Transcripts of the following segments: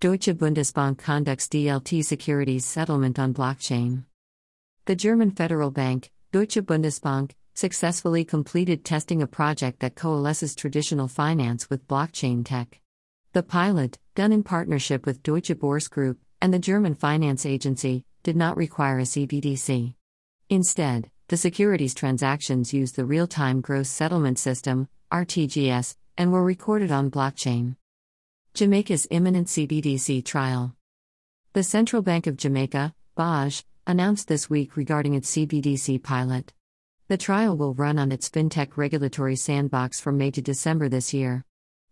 Deutsche Bundesbank conducts DLT securities settlement on blockchain. The German Federal Bank, Deutsche Bundesbank, successfully completed testing a project that coalesces traditional finance with blockchain tech. The pilot, done in partnership with Deutsche Börse Group and the German Finance Agency, did not require a CBDC. Instead, the securities transactions used the real time gross settlement system, RTGS, and were recorded on blockchain. Jamaica's imminent CBDC trial. The Central Bank of Jamaica, BOJ, announced this week regarding its CBDC pilot. The trial will run on its fintech regulatory sandbox from May to December this year.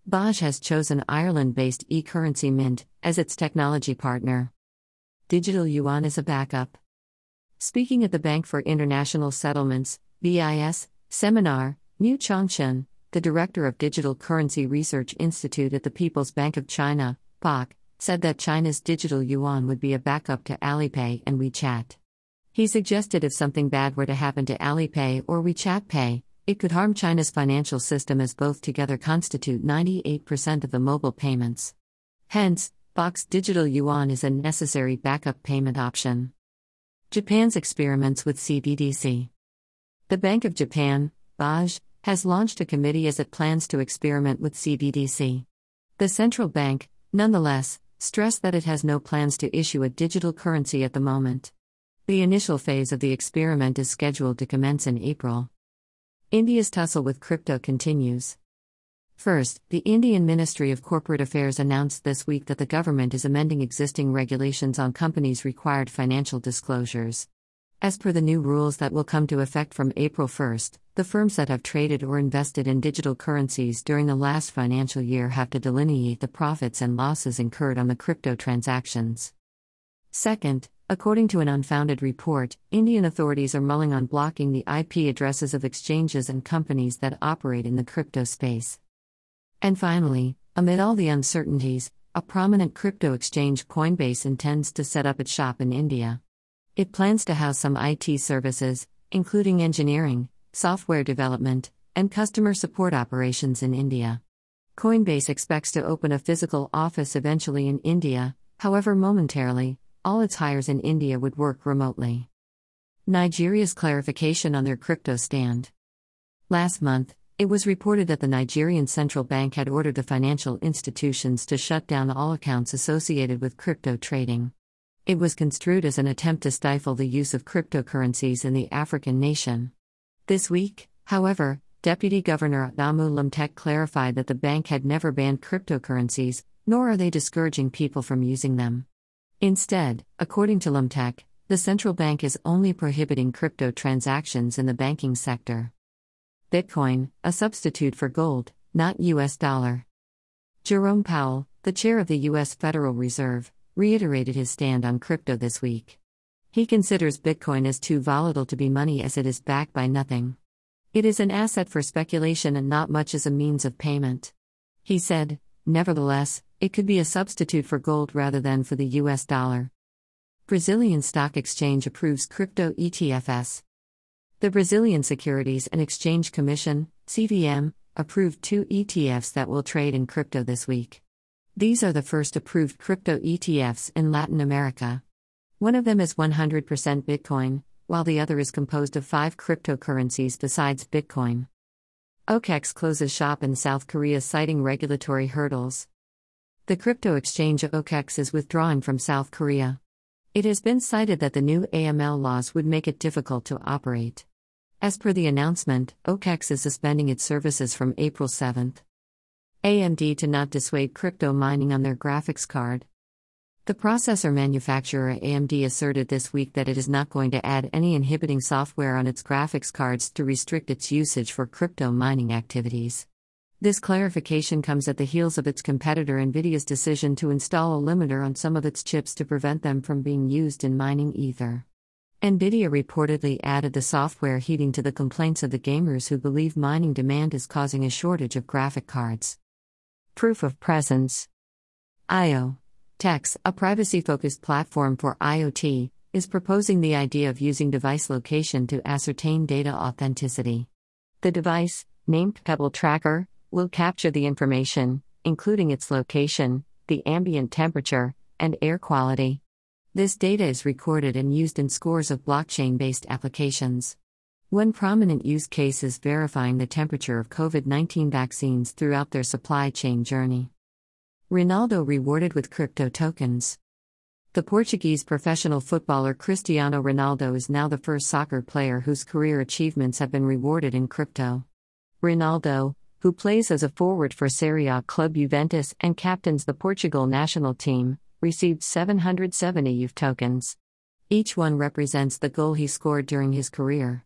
BOJ has chosen Ireland based e currency Mint as its technology partner. Digital yuan is a backup. Speaking at the Bank for International Settlements, BIS, seminar, Mu Changchun, the director of Digital Currency Research Institute at the People's Bank of China, POC, said that China's digital yuan would be a backup to Alipay and WeChat. He suggested if something bad were to happen to Alipay or WeChat Pay, it could harm China's financial system as both together constitute 98% of the mobile payments. Hence, Box digital yuan is a necessary backup payment option. Japan's experiments with CBDC. The Bank of Japan, BOJ, has launched a committee as it plans to experiment with CBDC. The central bank, nonetheless, stressed that it has no plans to issue a digital currency at the moment. The initial phase of the experiment is scheduled to commence in April. India's tussle with crypto continues. First, the Indian Ministry of Corporate Affairs announced this week that the government is amending existing regulations on companies' required financial disclosures. As per the new rules that will come to effect from April 1, the firms that have traded or invested in digital currencies during the last financial year have to delineate the profits and losses incurred on the crypto transactions. Second, according to an unfounded report, Indian authorities are mulling on blocking the IP addresses of exchanges and companies that operate in the crypto space. And finally, amid all the uncertainties, a prominent crypto exchange Coinbase intends to set up its shop in India. It plans to house some IT services, including engineering, software development, and customer support operations in India. Coinbase expects to open a physical office eventually in India, however, momentarily, all its hires in India would work remotely. Nigeria's clarification on their crypto stand. Last month, it was reported that the Nigerian central bank had ordered the financial institutions to shut down all accounts associated with crypto trading. It was construed as an attempt to stifle the use of cryptocurrencies in the African nation. This week, however, Deputy Governor Adamu Lamtek clarified that the bank had never banned cryptocurrencies, nor are they discouraging people from using them. Instead, according to Lamtek, the central bank is only prohibiting crypto transactions in the banking sector. Bitcoin, a substitute for gold, not US dollar. Jerome Powell, the chair of the U.S. Federal Reserve, reiterated his stand on crypto this week. He considers Bitcoin as too volatile to be money as it is backed by nothing. It is an asset for speculation and not much as a means of payment. He said, nevertheless, it could be a substitute for gold rather than for the US dollar. Brazilian Stock Exchange approves crypto ETFs. The Brazilian Securities and Exchange Commission, CVM, approved two ETFs that will trade in crypto this week. These are the first approved crypto ETFs in Latin America. One of them is 100% Bitcoin, while the other is composed of five cryptocurrencies besides Bitcoin. OKEX closes shop in South Korea citing regulatory hurdles. The crypto exchange OKEX is withdrawing from South Korea. It has been cited that the new AML laws would make it difficult to operate. As per the announcement, OKEX is suspending its services from April 7th. AMD to not dissuade crypto mining on their graphics card. The processor manufacturer AMD asserted this week that it is not going to add any inhibiting software on its graphics cards to restrict its usage for crypto mining activities. This clarification comes at the heels of its competitor Nvidia's decision to install a limiter on some of its chips to prevent them from being used in mining Ether. Nvidia reportedly added the software heeding to the complaints of the gamers who believe mining demand is causing a shortage of graphic cards. Proof of presence. IO. Tex, a privacy focused platform for IoT, is proposing the idea of using device location to ascertain data authenticity. The device, named Pebble Tracker, will capture the information, including its location, the ambient temperature, and air quality. This data is recorded and used in scores of blockchain based applications. One prominent use case is verifying the temperature of COVID 19 vaccines throughout their supply chain journey. Ronaldo rewarded with crypto tokens. The Portuguese professional footballer Cristiano Ronaldo is now the first soccer player whose career achievements have been rewarded in crypto. Ronaldo, who plays as a forward for Serie A club Juventus and captains the Portugal national team, received 770 JUV tokens. Each one represents the goal he scored during his career.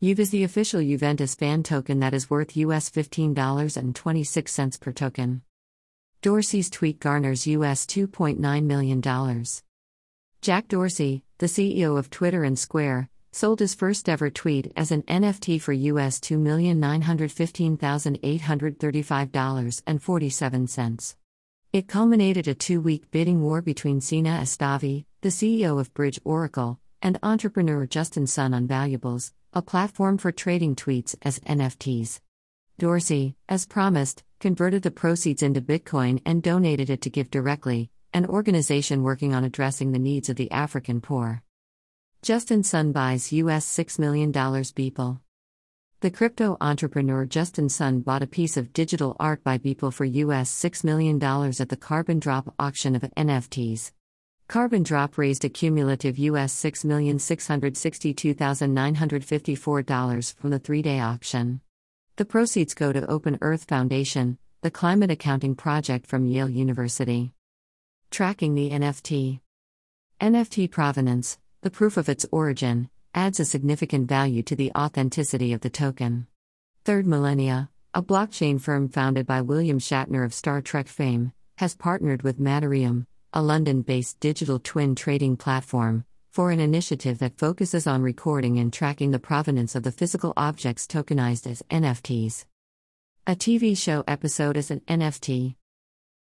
JUV is the official Juventus fan token that is worth US $15.26 per token. Dorsey's tweet garners US $2.9 million. Jack Dorsey, the CEO of Twitter and Square, sold his first ever tweet as an NFT for US $2,915,835.47. It culminated a two week bidding war between Sina Estavi, the CEO of Bridge Oracle, and entrepreneur Justin Sun on Valuables, a platform for trading tweets as NFTs. Dorsey, as promised, converted the proceeds into Bitcoin and donated it to Give Directly, an organization working on addressing the needs of the African poor. Justin Sun buys US $6 million Beeple. The crypto entrepreneur Justin Sun bought a piece of digital art by Beeple for US $6 million at the Carbon Drop auction of NFTs. Carbon Drop raised a cumulative US $6,662,954 from the three day auction. The proceeds go to Open Earth Foundation, the climate accounting project from Yale University. Tracking the NFT. NFT provenance, the proof of its origin, adds a significant value to the authenticity of the token. Third Millennia, a blockchain firm founded by William Shatner of Star Trek fame, has partnered with Matterium, a London based digital twin trading platform, for an initiative that focuses on recording and tracking the provenance of the physical objects tokenized as NFTs. A TV show episode is an NFT.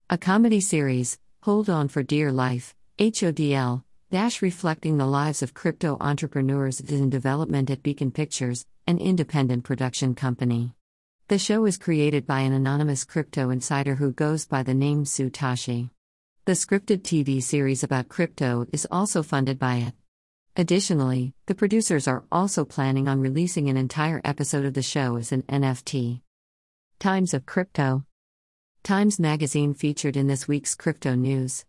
A comedy series, Hold On for Dear Life, HODL, dash reflecting the lives of crypto entrepreneurs is in development at Beacon Pictures, an independent production company. The show is created by an anonymous crypto insider who goes by the name Sue Tashi. The scripted TV series about crypto is also funded by it. Additionally, the producers are also planning on releasing an entire episode of the show as an NFT. Times of Crypto Times Magazine featured in this week's crypto news.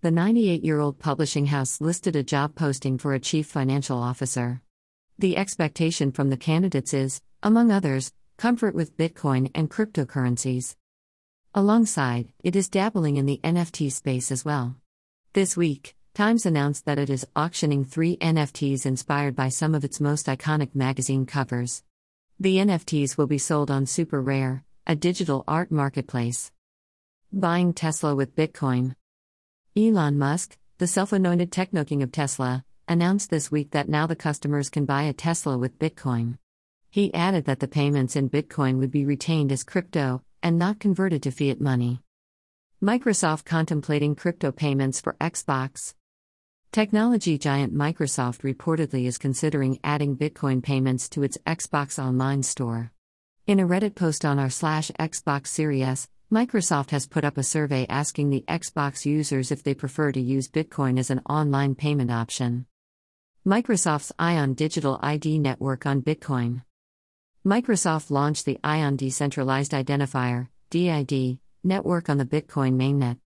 The 98 year old publishing house listed a job posting for a chief financial officer. The expectation from the candidates is, among others, comfort with Bitcoin and cryptocurrencies. Alongside, it is dabbling in the NFT space as well. This week, Times announced that it is auctioning three NFTs inspired by some of its most iconic magazine covers. The NFTs will be sold on Super Rare, a digital art marketplace. Buying Tesla with Bitcoin. Elon Musk, the self anointed technoking of Tesla, announced this week that now the customers can buy a Tesla with Bitcoin. He added that the payments in Bitcoin would be retained as crypto and not converted to fiat money. Microsoft contemplating crypto payments for Xbox. Technology giant Microsoft reportedly is considering adding Bitcoin payments to its Xbox Online store. In a Reddit post on r slash Xbox Series, Microsoft has put up a survey asking the Xbox users if they prefer to use Bitcoin as an online payment option. Microsoft's Ion Digital ID network on Bitcoin. Microsoft launched the Ion Decentralized Identifier DID, network on the Bitcoin mainnet.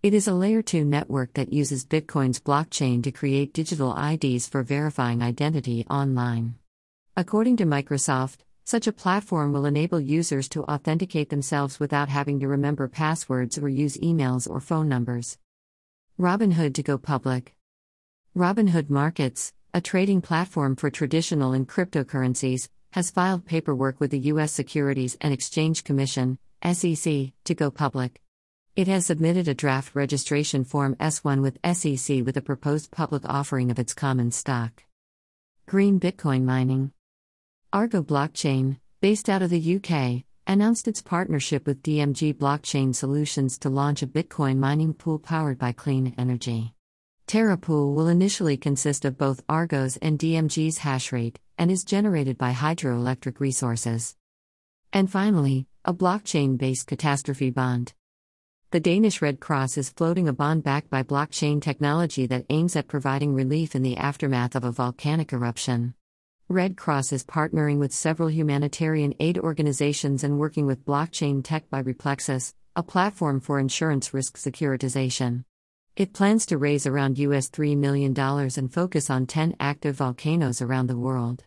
It is a layer 2 network that uses Bitcoin's blockchain to create digital IDs for verifying identity online. According to Microsoft, such a platform will enable users to authenticate themselves without having to remember passwords or use emails or phone numbers. Robinhood to go public. Robinhood Markets, a trading platform for traditional and cryptocurrencies, has filed paperwork with the U.S. Securities and Exchange Commission, SEC, to go public. It has submitted a draft registration Form S1 with SEC with a proposed public offering of its common stock. Green Bitcoin mining. Argo Blockchain, based out of the UK, announced its partnership with DMG Blockchain Solutions to launch a Bitcoin mining pool powered by clean energy. TerraPool will initially consist of both Argo's and DMG's hash rate and is generated by hydroelectric resources. And finally, a blockchain based catastrophe bond. The Danish Red Cross is floating a bond backed by blockchain technology that aims at providing relief in the aftermath of a volcanic eruption. Red Cross is partnering with several humanitarian aid organizations and working with blockchain tech by Replexus, a platform for insurance risk securitization. It plans to raise around US $3 million and focus on 10 active volcanoes around the world.